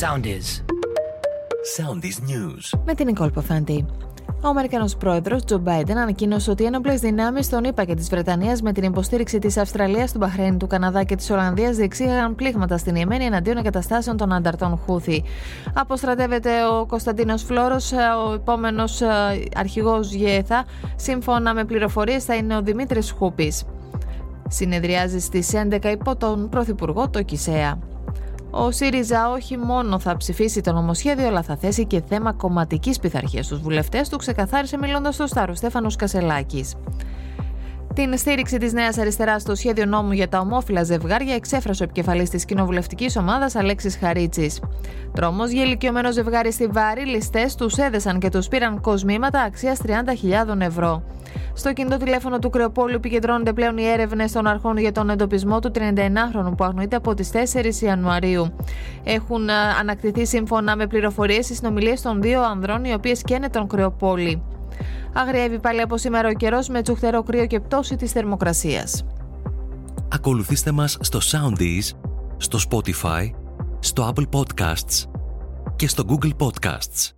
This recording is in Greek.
Soundies. Soundies News. Με την Νικόλ Ποφάντη. Ο Αμερικανός πρόεδρος Τζο Μπάιντεν ανακοίνωσε ότι οι ένοπλες δυνάμεις των ΗΠΑ και της Βρετανίας με την υποστήριξη της Αυστραλίας, του Μπαχρέιν, του Καναδά και της Ολλανδίας διεξήγαγαν πλήγματα στην Ιεμένη εναντίον εγκαταστάσεων των ανταρτών Χούθη. Αποστρατεύεται ο Κωνσταντίνος Φλόρο, ο επόμενος αρχηγός ΓΕΘΑ. Σύμφωνα με πληροφορίες, θα είναι ο Δημήτρης Χούπης. Συνεδριάζει στις 11 υπό τον Πρωθυπουργό το Κισέα. Ο ΣΥΡΙΖΑ όχι μόνο θα ψηφίσει το νομοσχέδιο, αλλά θα θέσει και θέμα κομματικής πειθαρχίας στου βουλευτές του, ξεκαθάρισε μιλώντας στο Στάρο Στέφανος Κασελάκης. Την στήριξη της Νέας Αριστεράς στο σχέδιο νόμου για τα ομόφυλα ζευγάρια εξέφρασε ο επικεφαλής της κοινοβουλευτικής ομάδας Αλέξης Χαρίτσης. Τρόμος για ηλικιωμένο ζευγάρι στη Βάρη, ληστές τους έδεσαν και τους πήραν κοσμήματα αξίας 30.000 ευρώ. Στο κινητό τηλέφωνο του Κρεοπόλου επικεντρώνονται πλέον οι έρευνες των αρχών για τον εντοπισμό του 39χρονου που αγνοείται από τις 4 Ιανουαρίου. Έχουν ανακτηθεί σύμφωνα με πληροφορίες οι συνομιλίες των δύο ανδρών οι οποίες καίνε τον Κρεοπόλη. Αγριεύει πάλι από σήμερα ο καιρός με τσουχτερό κρύο και πτώση της θερμοκρασίας. Ακολουθήστε μας στο Soundees, στο Spotify, στο Apple Podcasts και στο Google Podcasts.